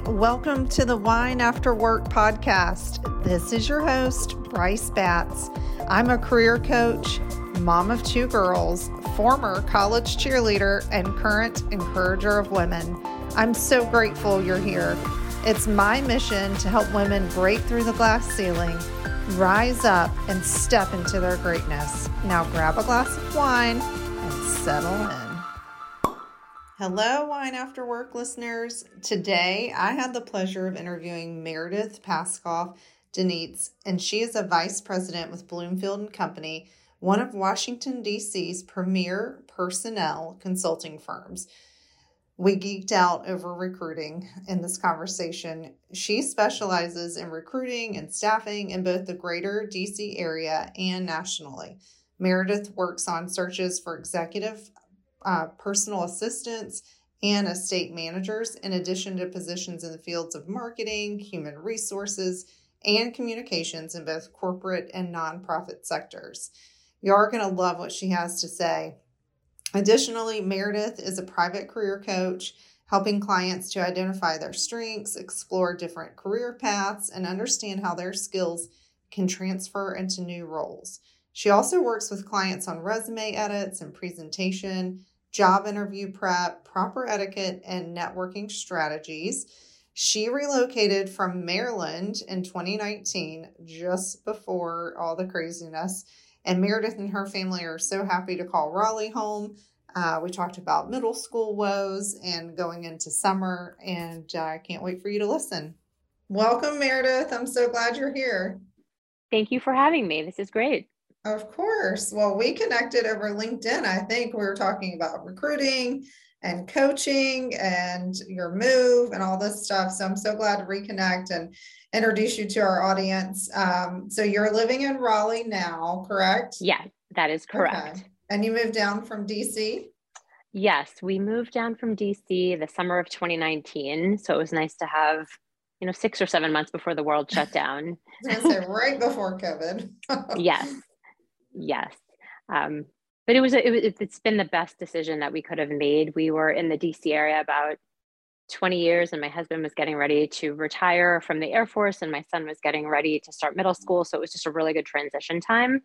Welcome to the Wine After Work podcast. This is your host, Bryce Batts. I'm a career coach, mom of two girls, former college cheerleader, and current encourager of women. I'm so grateful you're here. It's my mission to help women break through the glass ceiling, rise up, and step into their greatness. Now grab a glass of wine and settle in. Hello, Wine After Work listeners. Today, I had the pleasure of interviewing Meredith Pasekoff Dinitz, and she is a vice president with Bloomfield and Company, one of Washington, D.C.'s premier personnel consulting firms. We geeked out over recruiting in this conversation. She specializes in recruiting and staffing in both the greater DC area and nationally. Meredith works on searches for executive uh, personal assistants, and estate managers, in addition to positions in the fields of marketing, human resources, and communications in both corporate and nonprofit sectors. You are going to love what she has to say. Additionally, Meredith is a private career coach, helping clients to identify their strengths, explore different career paths, and understand how their skills can transfer into new roles. She also works with clients on resume edits and presentation, job interview prep, proper etiquette, and networking strategies. She relocated from Maryland in 2019, just before all the craziness. And Meredith and her family are so happy to call Raleigh home. Uh, we talked about middle school woes and going into summer, and uh, I can't wait for you to listen. Welcome, Meredith. I'm so glad you're here. Thank you for having me. This is great. Of course. Well, we connected over LinkedIn. I think we were talking about recruiting and coaching and your move and all this stuff. So I'm so glad to reconnect and introduce you to our audience. Um, so you're living in Raleigh now, correct? Yeah, that is correct. Okay. And you moved down from DC? Yes, we moved down from DC the summer of 2019. So it was nice to have you know, six or seven months before the world shut down. say right before COVID. yes, yes. Um, but it was, it, it's been the best decision that we could have made. We were in the DC area about 20 years, and my husband was getting ready to retire from the Air Force, and my son was getting ready to start middle school. So it was just a really good transition time.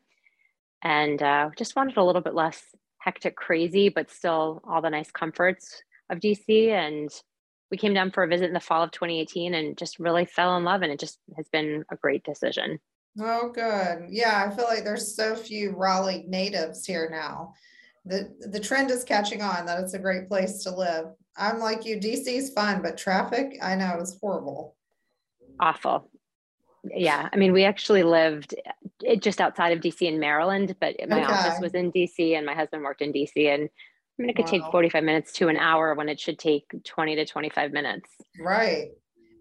And uh, just wanted a little bit less hectic, crazy, but still all the nice comforts of DC. And we came down for a visit in the fall of 2018 and just really fell in love. And it just has been a great decision. Oh, good. Yeah, I feel like there's so few Raleigh natives here now. The the trend is catching on that it's a great place to live. I'm like you, DC's fun, but traffic, I know, is horrible. Awful. Yeah, I mean, we actually lived eh, just outside of DC in Maryland, but my okay. office was in DC, and my husband worked in DC, and I mean, it could wow. take 45 minutes to an hour when it should take 20 to 25 minutes. Right.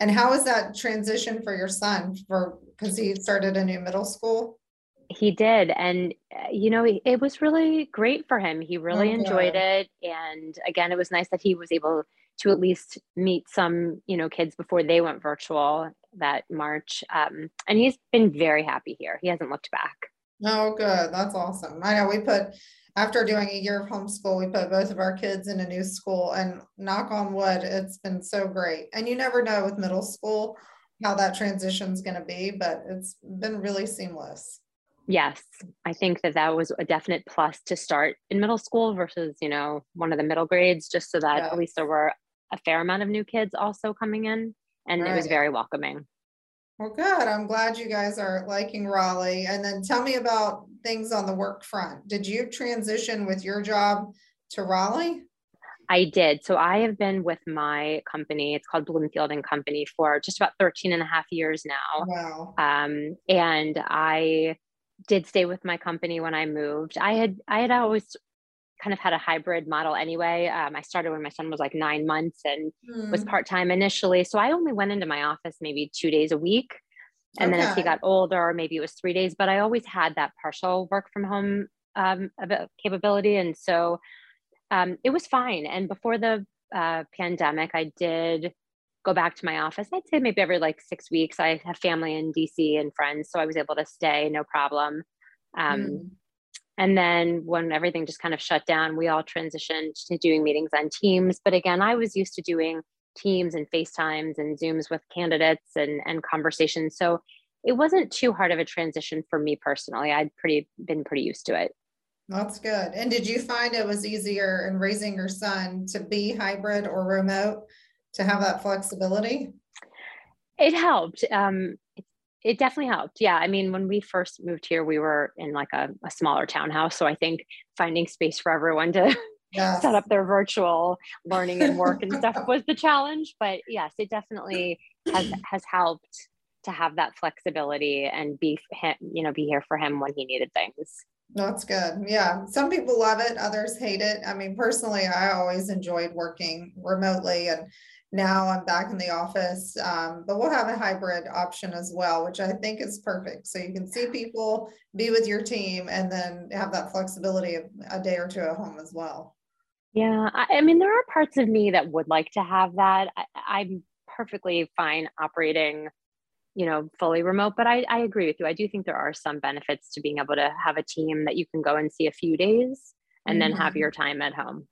And how was that transition for your son for because he started a new middle school? He did. And, uh, you know, it was really great for him. He really oh, enjoyed it. And again, it was nice that he was able to at least meet some, you know, kids before they went virtual that March. Um, and he's been very happy here. He hasn't looked back. Oh, good. That's awesome. I know we put after doing a year of homeschool, we put both of our kids in a new school and knock on wood, it's been so great. And you never know with middle school how that transition is going to be, but it's been really seamless. Yes, I think that that was a definite plus to start in middle school versus, you know, one of the middle grades, just so that yeah. at least there were a fair amount of new kids also coming in and right. it was very welcoming. Well, good. I'm glad you guys are liking Raleigh. And then tell me about things on the work front. Did you transition with your job to Raleigh? I did. So I have been with my company, it's called Bloomfield and Company, for just about 13 and a half years now. Wow. Um, and I did stay with my company when I moved. I had I had always kind of had a hybrid model anyway. Um, I started when my son was like nine months and mm. was part time initially. So I only went into my office maybe two days a week. And okay. then as he got older, maybe it was three days, but I always had that partial work from home um, capability. And so um, it was fine. And before the uh, pandemic, I did go back to my office. I'd say maybe every like six weeks. I have family in DC and friends, so I was able to stay, no problem. Um, mm. And then when everything just kind of shut down, we all transitioned to doing meetings on Teams. But again, I was used to doing Teams and FaceTimes and Zooms with candidates and, and conversations. So it wasn't too hard of a transition for me personally. I'd pretty been pretty used to it. That's good. And did you find it was easier in raising your son to be hybrid or remote to have that flexibility? It helped. Um, it definitely helped. Yeah. I mean, when we first moved here, we were in like a, a smaller townhouse. So I think finding space for everyone to yes. set up their virtual learning and work and stuff was the challenge. But yes, it definitely has has helped to have that flexibility and be you know be here for him when he needed things. That's good. Yeah. Some people love it, others hate it. I mean, personally, I always enjoyed working remotely and now I'm back in the office. Um, but we'll have a hybrid option as well, which I think is perfect. So you can see people, be with your team, and then have that flexibility of a day or two at home as well. Yeah. I, I mean, there are parts of me that would like to have that. I, I'm perfectly fine operating you know fully remote but I, I agree with you i do think there are some benefits to being able to have a team that you can go and see a few days and mm-hmm. then have mm-hmm. your time at home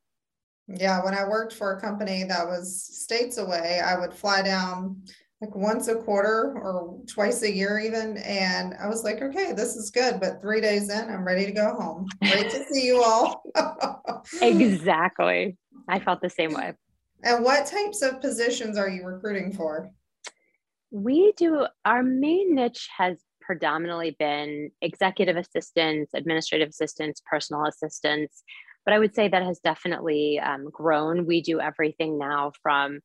yeah when i worked for a company that was states away i would fly down like once a quarter or twice a year even and i was like okay this is good but three days in i'm ready to go home. Great to see you all. Exactly. I felt the same way. And what types of positions are you recruiting for? We do, our main niche has predominantly been executive assistants, administrative assistants, personal assistants. But I would say that has definitely um, grown. We do everything now from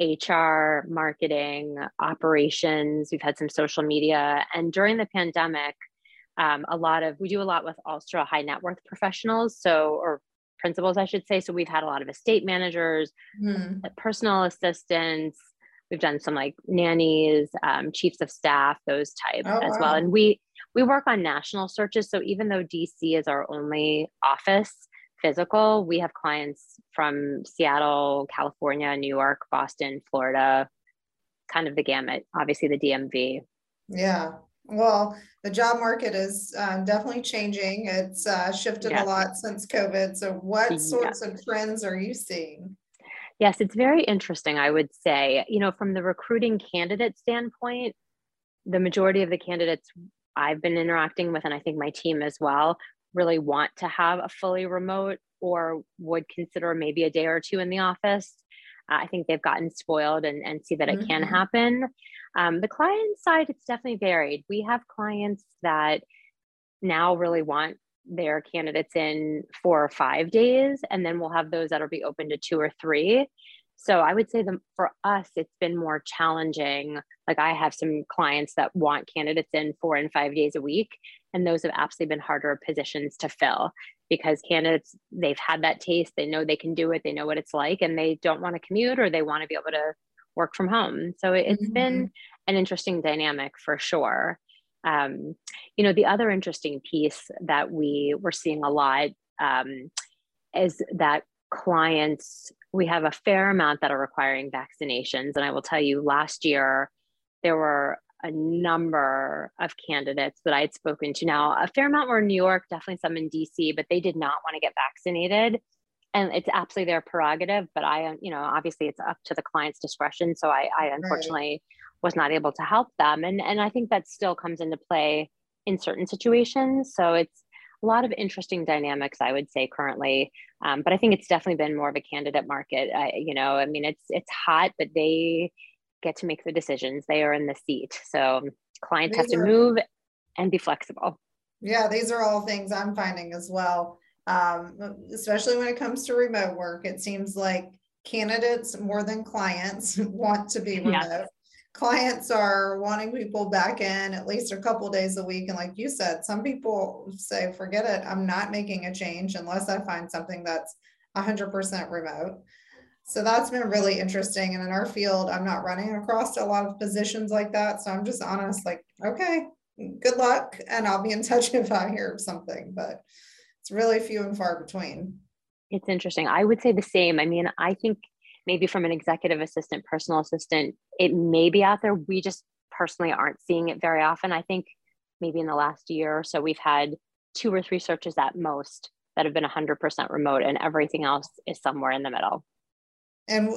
HR, marketing, operations. We've had some social media. And during the pandemic, um, a lot of, we do a lot with ultra high net worth professionals. So, or principals, I should say. So we've had a lot of estate managers, mm. personal assistants, we've done some like nannies um, chiefs of staff those types oh, as wow. well and we we work on national searches so even though dc is our only office physical we have clients from seattle california new york boston florida kind of the gamut obviously the dmv yeah well the job market is uh, definitely changing it's uh, shifted yeah. a lot since covid so what sorts yeah. of trends are you seeing Yes, it's very interesting, I would say. You know, from the recruiting candidate standpoint, the majority of the candidates I've been interacting with, and I think my team as well, really want to have a fully remote or would consider maybe a day or two in the office. Uh, I think they've gotten spoiled and, and see that it mm-hmm. can happen. Um, the client side, it's definitely varied. We have clients that now really want their candidates in four or five days, and then we'll have those that'll be open to two or three. So I would say the, for us, it's been more challenging. Like I have some clients that want candidates in four and five days a week, and those have absolutely been harder positions to fill because candidates they've had that taste, they know they can do it, they know what it's like, and they don't want to commute or they want to be able to work from home. So it's mm-hmm. been an interesting dynamic for sure. Um, you know, the other interesting piece that we were seeing a lot um, is that clients, we have a fair amount that are requiring vaccinations. And I will tell you, last year, there were a number of candidates that I had spoken to. Now, a fair amount were in New York, definitely some in DC, but they did not want to get vaccinated. And it's absolutely their prerogative, but I, you know, obviously it's up to the client's discretion. So I, I unfortunately was not able to help them and and i think that still comes into play in certain situations so it's a lot of interesting dynamics i would say currently um, but i think it's definitely been more of a candidate market I, you know i mean it's it's hot but they get to make the decisions. They are in the seat. So clients these have to are, move and be flexible. Yeah these are all things i'm finding as well. Um, especially when it comes to remote work it seems like candidates more than clients want to be remote. Yeah clients are wanting people back in at least a couple days a week. And like you said some people say forget it. I'm not making a change unless i find something that's 100% remote so that's been really interesting and in our field i'm not running across a lot of positions like that so i'm just honest like okay good luck and i'll be in touch if i hear something but it's really few and far between it's interesting i would say the same i mean i think maybe from an executive assistant, personal assistant, it may be out there. We just personally aren't seeing it very often. I think maybe in the last year or so, we've had two or three searches at most that have been 100% remote, and everything else is somewhere in the middle. And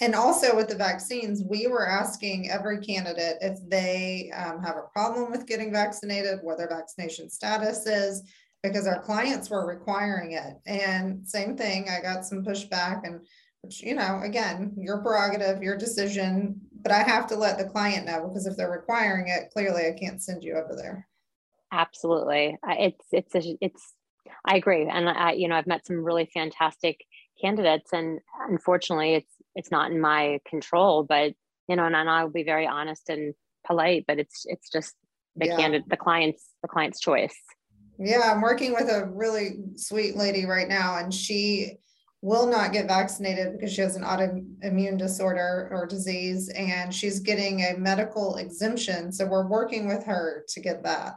and also with the vaccines we were asking every candidate if they um, have a problem with getting vaccinated what their vaccination status is because our clients were requiring it. And same thing i got some pushback and which you know again your prerogative your decision but i have to let the client know because if they're requiring it clearly i can't send you over there. Absolutely. It's it's a, it's i agree. And i you know i've met some really fantastic candidates and unfortunately it's it's not in my control but you know and, and i'll be very honest and polite but it's it's just the yeah. candidate the client's the client's choice yeah i'm working with a really sweet lady right now and she will not get vaccinated because she has an autoimmune disorder or disease and she's getting a medical exemption so we're working with her to get that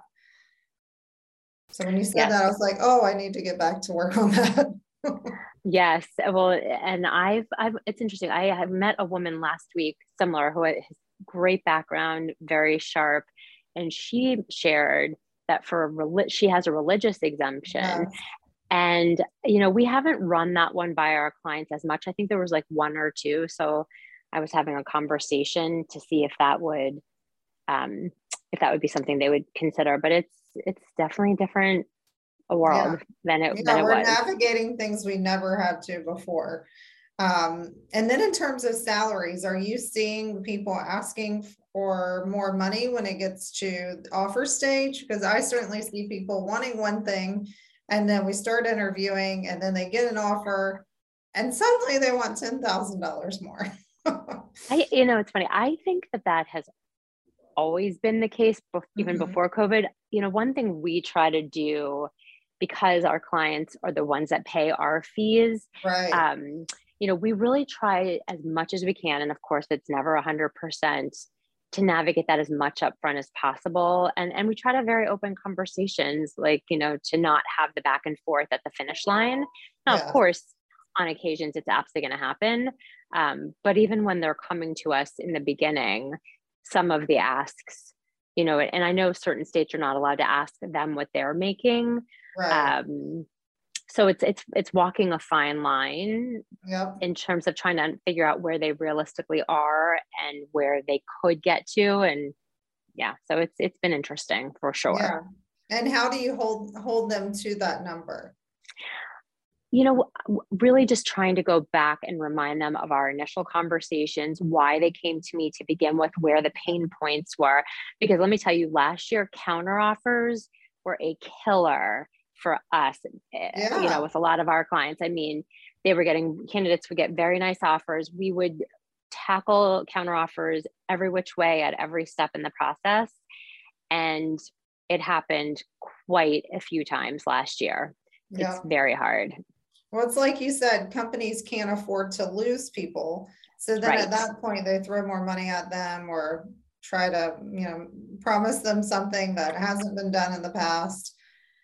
so when you said yes. that i was like oh i need to get back to work on that Yes. Well, and I've, I've, it's interesting. I have met a woman last week, similar, who has great background, very sharp. And she shared that for a, she has a religious exemption. Yes. And, you know, we haven't run that one by our clients as much. I think there was like one or two. So I was having a conversation to see if that would, um, if that would be something they would consider, but it's, it's definitely different a world yeah. than it, yeah, than it we're was. navigating things we never had to before. Um, and then in terms of salaries, are you seeing people asking for more money when it gets to offer stage? Because I certainly see people wanting one thing and then we start interviewing and then they get an offer and suddenly they want $10,000 more. I, you know, it's funny. I think that that has always been the case, even mm-hmm. before COVID. You know, one thing we try to do because our clients are the ones that pay our fees. Right. Um, you know, we really try as much as we can. And of course, it's never 100% to navigate that as much upfront as possible. And, and we try to have very open conversations, like, you know, to not have the back and forth at the finish line. Now, yeah. of course, on occasions, it's absolutely going to happen. Um, but even when they're coming to us in the beginning, some of the asks, you know, and I know certain states are not allowed to ask them what they're making, Right. Um, so it's it's it's walking a fine line yep. in terms of trying to figure out where they realistically are and where they could get to and yeah so it's it's been interesting for sure yeah. and how do you hold hold them to that number you know really just trying to go back and remind them of our initial conversations why they came to me to begin with where the pain points were because let me tell you last year counter offers were a killer for us, yeah. You know, with a lot of our clients. I mean, they were getting candidates would get very nice offers. We would tackle counter offers every which way at every step in the process. And it happened quite a few times last year. Yeah. It's very hard. Well, it's like you said, companies can't afford to lose people. So then right. at that point, they throw more money at them or try to, you know, promise them something that hasn't been done in the past.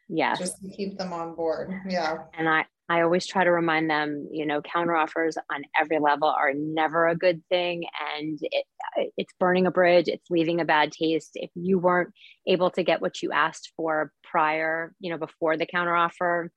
Yes. Just to keep them on board. Yeah. And I, I always try to remind them, you know, counteroffers on every level are never a good thing. And it, it's burning a bridge, it's leaving a bad taste. If you weren't able to get what you asked for prior, you know, before the counteroffer,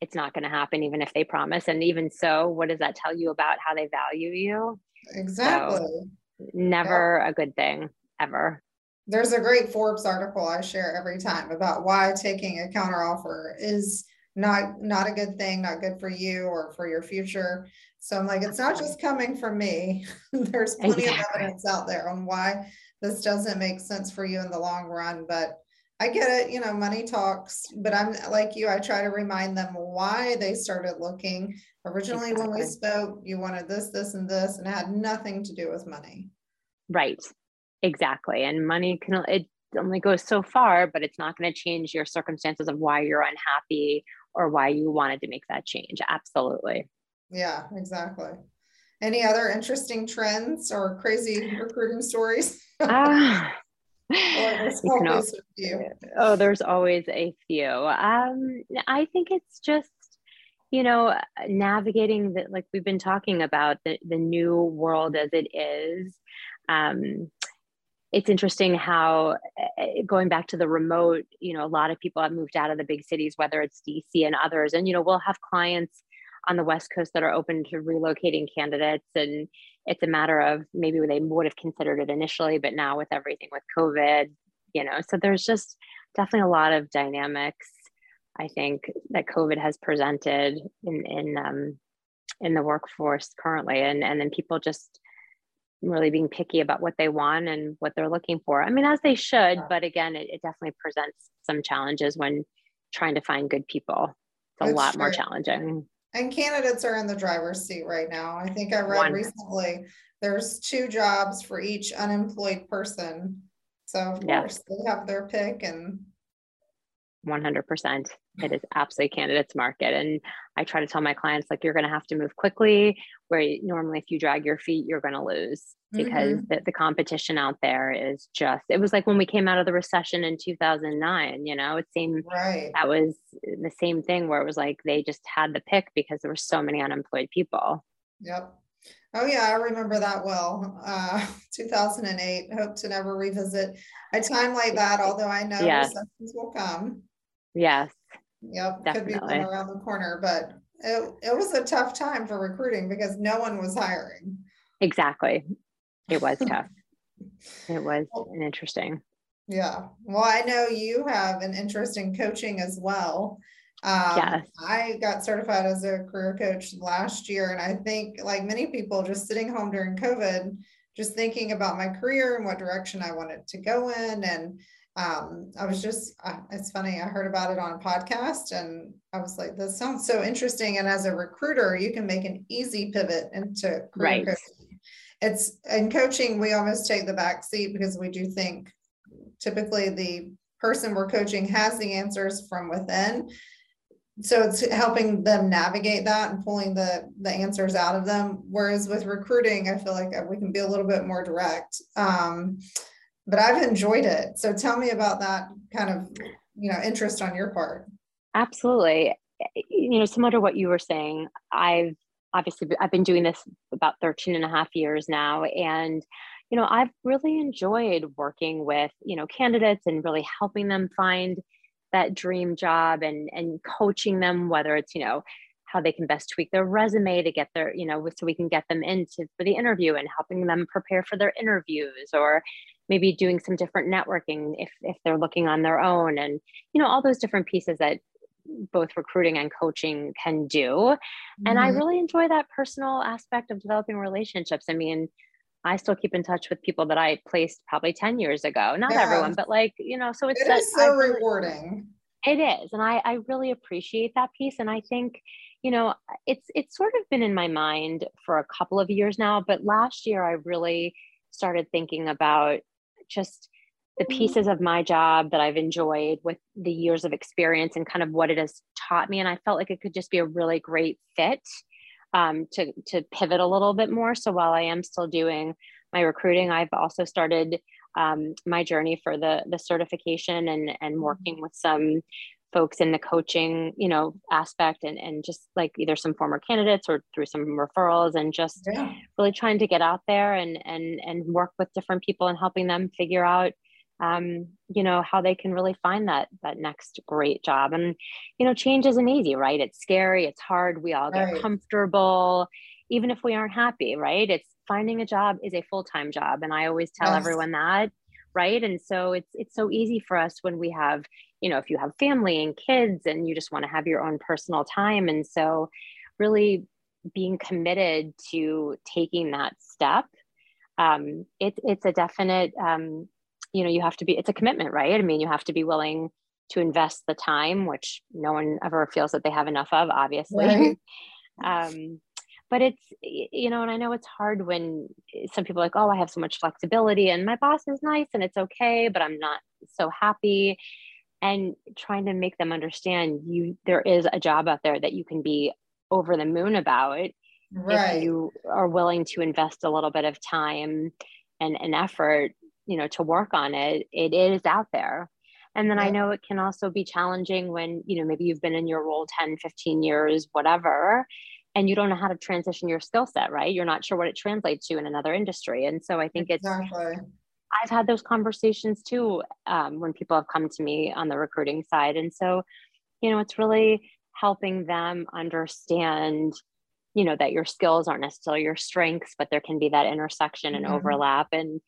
it's not going to happen, even if they promise. And even so, what does that tell you about how they value you? Exactly. So, never a good thing, ever there's a great Forbes article I share every time about why taking a counteroffer is not not a good thing, not good for you or for your future. So I'm like, it's not just coming from me. there's plenty exactly. of evidence out there on why this doesn't make sense for you in the long run. But I get it, you know, money talks, but I'm like you, I try to remind them why they started looking. Originally, exactly. when we spoke, you wanted this, this, and this, and it had nothing to do with money. Right. Exactly. And money can, it only goes so far, but it's not going to change your circumstances of why you're unhappy or why you wanted to make that change. Absolutely. Yeah, exactly. Any other interesting trends or crazy recruiting stories? uh, there's know, oh, there's always a few. Um, I think it's just, you know, navigating that, like we've been talking about the, the new world as it is. Um, it's interesting how eh, going back to the remote you know a lot of people have moved out of the big cities whether it's dc and others and you know we'll have clients on the West Coast that are open to relocating candidates. And it's a matter of maybe they would have considered it initially, but now with everything with COVID, you know, so there's just definitely a lot of dynamics. I think that COVID has presented in in um, in the workforce currently, and and then people just really being picky about what they want and what they're looking for. I mean, as they should, but again, it, it definitely presents some challenges when trying to find good people. It's a lot true. more challenging. And candidates are in the driver's seat right now. I think I read One. recently there's two jobs for each unemployed person. So of course they have their pick and 100% it is absolutely candidates market and i try to tell my clients like you're going to have to move quickly where normally if you drag your feet you're going to lose because mm-hmm. the, the competition out there is just it was like when we came out of the recession in 2009 you know it seemed right. that was the same thing where it was like they just had the pick because there were so many unemployed people yep Oh yeah, I remember that well. Uh, 2008. Hope to never revisit a time like that. Although I know yes. recessions will come. Yes. Yep. Definitely. Could be around the corner, but it, it was a tough time for recruiting because no one was hiring. Exactly. It was tough. It was interesting. Yeah. Well, I know you have an interest in coaching as well. Um, yes. I got certified as a career coach last year. And I think, like many people, just sitting home during COVID, just thinking about my career and what direction I wanted to go in. And um, I was just, uh, it's funny, I heard about it on a podcast and I was like, this sounds so interesting. And as a recruiter, you can make an easy pivot into right. Coaching. It's in coaching, we almost take the back seat because we do think typically the person we're coaching has the answers from within. So it's helping them navigate that and pulling the the answers out of them. Whereas with recruiting, I feel like we can be a little bit more direct. Um, but I've enjoyed it. So tell me about that kind of, you know, interest on your part. Absolutely. You know, similar to what you were saying, I've obviously I've been doing this about 13 and a half years now. And, you know, I've really enjoyed working with, you know, candidates and really helping them find that dream job and and coaching them, whether it's, you know, how they can best tweak their resume to get their, you know, so we can get them into for the interview and helping them prepare for their interviews or maybe doing some different networking if if they're looking on their own and you know all those different pieces that both recruiting and coaching can do. Mm-hmm. and i mm-hmm. really enjoy that personal aspect of developing relationships. I mean i still keep in touch with people that i placed probably 10 years ago. Not everyone but like you know so it's it is so really, rewarding. It is and i i really appreciate that piece. And i think you know it's it's sort of been in my mind for a couple of years now but last year i really started thinking about just the mm-hmm. pieces of my job that I've enjoyed with the years of experience and kind of what it has taught me. And I felt like it could just be a really great fit um, to, to pivot a little bit more. So while I am still doing my recruiting, I've also started um, my journey for the, the certification and, and mm-hmm. working with some folks in the coaching, you know, aspect and, and just like either some former candidates or through some referrals and just yeah. really trying to get out there and, and, and work with different people and helping them figure out, um, you know, how they can really find that, that next great job. And, you know, change isn't easy, right? It's scary. It's hard. We all get right. comfortable, even if we aren't happy, right? It's finding a job is a full-time job. And I always tell yes. everyone that right? And so it's it's so easy for us when we have you know if you have family and kids and you just want to have your own personal time. And so really being committed to taking that step um, it, it's a definite um, you know you have to be it's a commitment right? I mean you have to be willing to invest the time which no one ever feels that they have enough of obviously. Right. um, but it's you know and i know it's hard when eh, some people are like oh i have so much flexibility and my boss is nice and it's okay but i'm not so happy. And trying to make them understand you there is a job out there that you can be over the moon about right. if you are willing to invest a little bit of time and, and effort you know to work on it. It is out there. And then i know it can also be challenging when you know maybe you've been in your role 10 15 years whatever and you don't know how to transition your skill set right you're not sure what it translates to in another industry and so i think exactly. it's I've had those conversations too um, when people have come to me on the recruiting side. And so, you know, it's really helping them understand you know that your skills aren't necessarily your strengths but there can be that intersection and mm-hmm. overlap and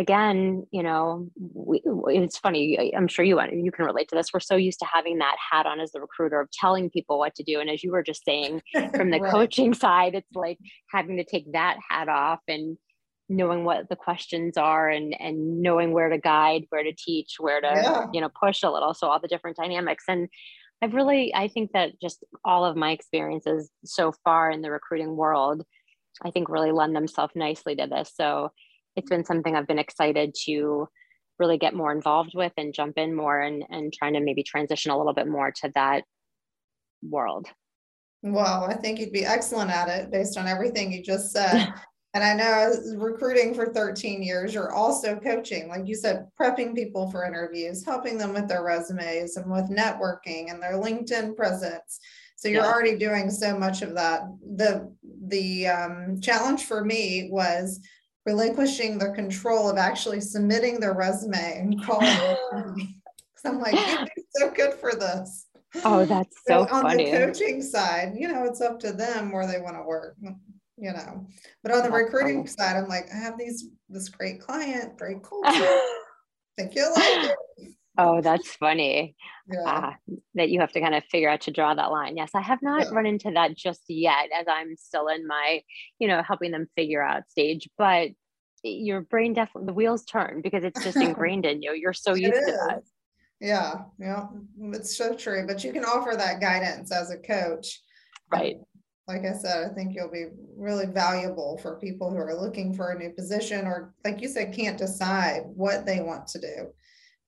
again you know we, it's funny i'm sure you you can relate to this we're so used to having that hat on as the recruiter of telling people what to do and as you were just saying from the right. coaching side it's like having to take that hat off and knowing what the questions are and and knowing where to guide where to teach where to yeah. you know push a little so all the different dynamics and I've really, I think that just all of my experiences so far in the recruiting world, I think really lend themselves nicely to this. So it's been something I've been excited to really get more involved with and jump in more and, and trying to maybe transition a little bit more to that world. Well, I think you'd be excellent at it based on everything you just said. And I know recruiting for 13 years, you're also coaching, like you said, prepping people for interviews, helping them with their resumes and with networking and their LinkedIn presence. So you're yeah. already doing so much of that. The the um, challenge for me was relinquishing the control of actually submitting their resume and calling it. I'm like, you're so good for this. Oh, that's so, so on funny. the coaching side, you know, it's up to them where they want to work you know. But on the recruiting side, I'm like, I have these this great client, great culture. think you like it. Oh, that's funny. Yeah. Uh, that you have to kind of figure out to draw that line. Yes, I have not yeah. run into that just yet, as I'm still in my, you know, helping them figure out stage. But your brain definitely the wheels turn because it's just ingrained in you. You're so used to that. Yeah, yeah, mm, it's so true. But you can offer that guidance as a coach, right? like I said, I think you'll be really valuable for people who are looking for a new position or, like you said, can't decide what they want to do.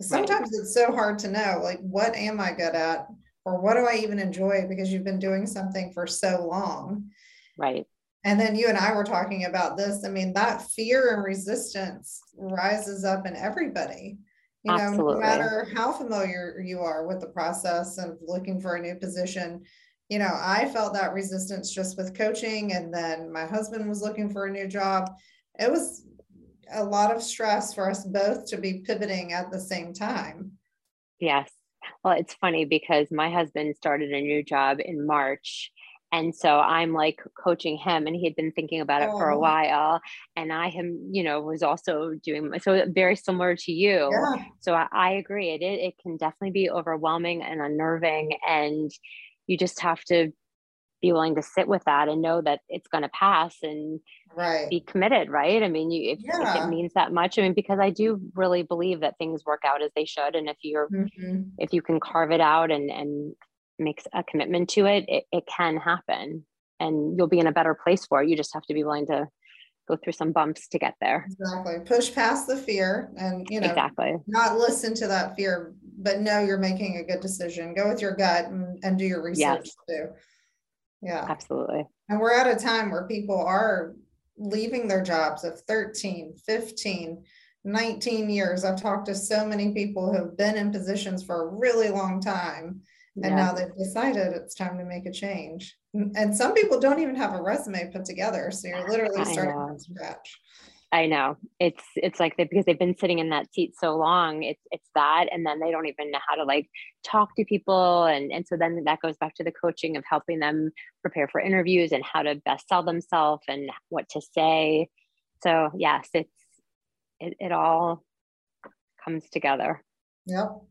Sometimes right. it's so hard to know, like, what am I good at? Or what do I even enjoy because you've been doing something for so long? Right. And then you and I were talking about this. I mean, that fear and resistance rises up in everybody. You know, Absolutely. no matter how familiar you are with the process of looking for a new position, you know, I felt that resistance just with coaching. And then my husband was looking for a new job. It was a lot of stress for us both to be pivoting at the same time. Yes. Well, it's funny because my husband started a new job in March. And so I'm like coaching him, and he had been thinking about it oh. for a oh. while. And I him, you know, was also doing so very similar to you. Yeah. So I, I agree. It, it it can definitely be overwhelming and unnerving. And you just have to be willing to sit with that and know that it's going to pass and right. be committed right i mean you if, yeah. if, it means that much i mean because i do really believe that things work out as they should and if you're mm-hmm. if you can carve it out and and makes a commitment to it, it it can happen and you'll be in a better place for it you just have to be willing to go through some bumps to get there exactly push past the fear and you know exactly not listen to that fear but know you're making a good decision. Go with your gut and, and do your research yes. too. Yeah. Absolutely. And we're at a time where people are leaving their jobs of 13, 15, 19 years. I've talked to so many people who have been in positions for a really long time. And yeah. now they've decided it's time to make a change. And some people don't even have a resume put together. So you're literally starting from scratch. I know it's it's like they because they've been sitting in that seat so long. It's it's that, and then they don't even know how to like talk to people, and and so then that goes back to the coaching of helping them prepare for interviews and how to best sell themselves and what to say. So yes, it's it, it all comes together. Yep.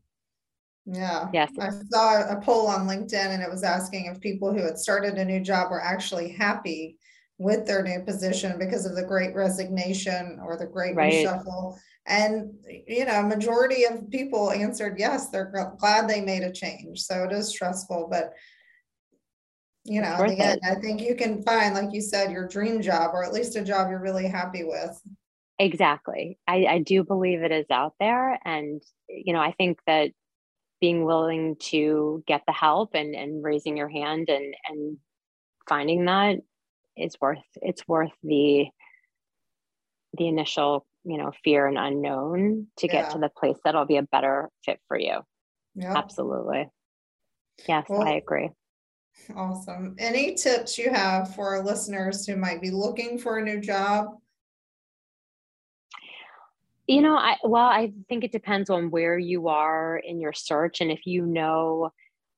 Yeah. Yes. I saw a poll on LinkedIn and it was asking if people who had started a new job were actually happy with their new position because of the great resignation or the great right. reshuffle. And, you know, majority of people answered yes, they're glad they made a change. So it is stressful, but you know, in the end, I think you can find, like you said, your dream job or at least a job you're really happy with. Exactly. I, I do believe it is out there. And, you know, I think that being willing to get the help and, and raising your hand and, and finding that it's worth it's worth the the initial you know fear and unknown to yeah. get to the place that'll be a better fit for you. Yeah absolutely. Yes well, i agree. awesome. Any tips you have for our listeners who might be looking for a new job you know i well i think it depends on where you are in your search and if you know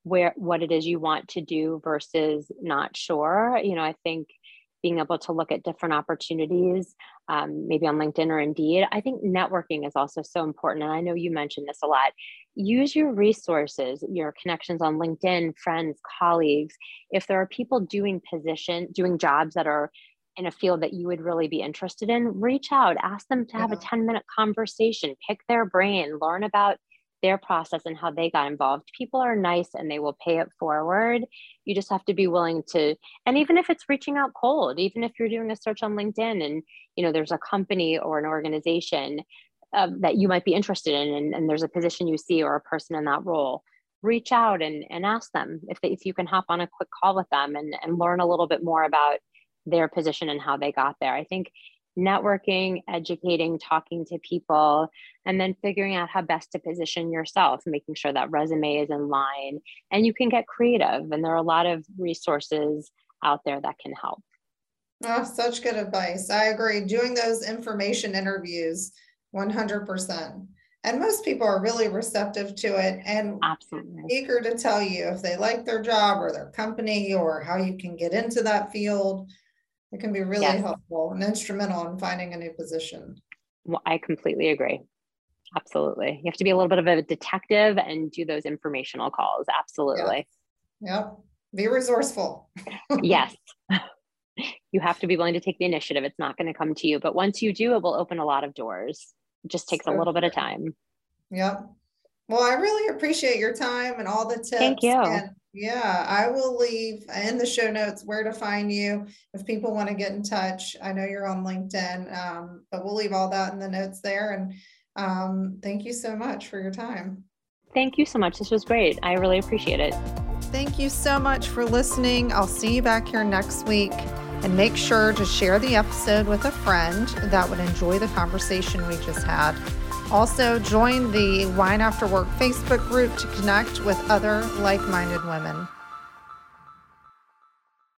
where what it is you want to do versus not sure. You know i think being able to look at different opportunities um, maybe on linkedin or indeed i think networking is also so important. And i know you mentioned this a lot. Use your resources your connections on linkedin friends colleagues. If there are people doing position doing jobs that are in a field that you would really be interested in reach out ask them to have yeah. a 10 minute conversation pick their brain learn about their process and how they got involved. People are nice and they will pay it forward. You just have to be willing to, and even if it's reaching out cold, even if you're doing a search on LinkedIn and you know there's a company or an organization um, that you might be interested in, and, and, there's a position you see or a person in that role, reach out and, and ask them if they, if you can hop on a quick call with them and, and learn a little bit more about their position and how they got there. I think networking, educating, talking to people, and then figuring out how best to position yourself, making sure that resume is in line. And you can get creative, and there are a lot of resources out there that can help. Oh, such good advice. I agree. Doing those information interviews 100%. And most people are really receptive to it and absolutely eager to tell you if they like their job or their company or how you can get into that field it can be really yes. helpful and instrumental in finding a new position. Well, I completely agree. Absolutely. You have to be a little bit of a detective and do those informational calls. Absolutely. Yep. Be resourceful. yes. You have to be willing to take the initiative. It's not going to come to you, but once you do, it will open a lot of doors. It just takes so a little bit of time. Yep. Well, I really appreciate your time and all the tips. Thank you. And yeah, I will leave in the show notes where to find you if people want to get in touch. I know you're on LinkedIn, um, but we'll leave all that in the notes there. And um, thank you so much for your time. Thank you so much. This was great. I really appreciate it. Thank you so much for listening. I'll see you back here next week. And make sure to share the episode with a friend that would enjoy the conversation we just had. Also, join the Wine After Work Facebook group to connect with other like minded women.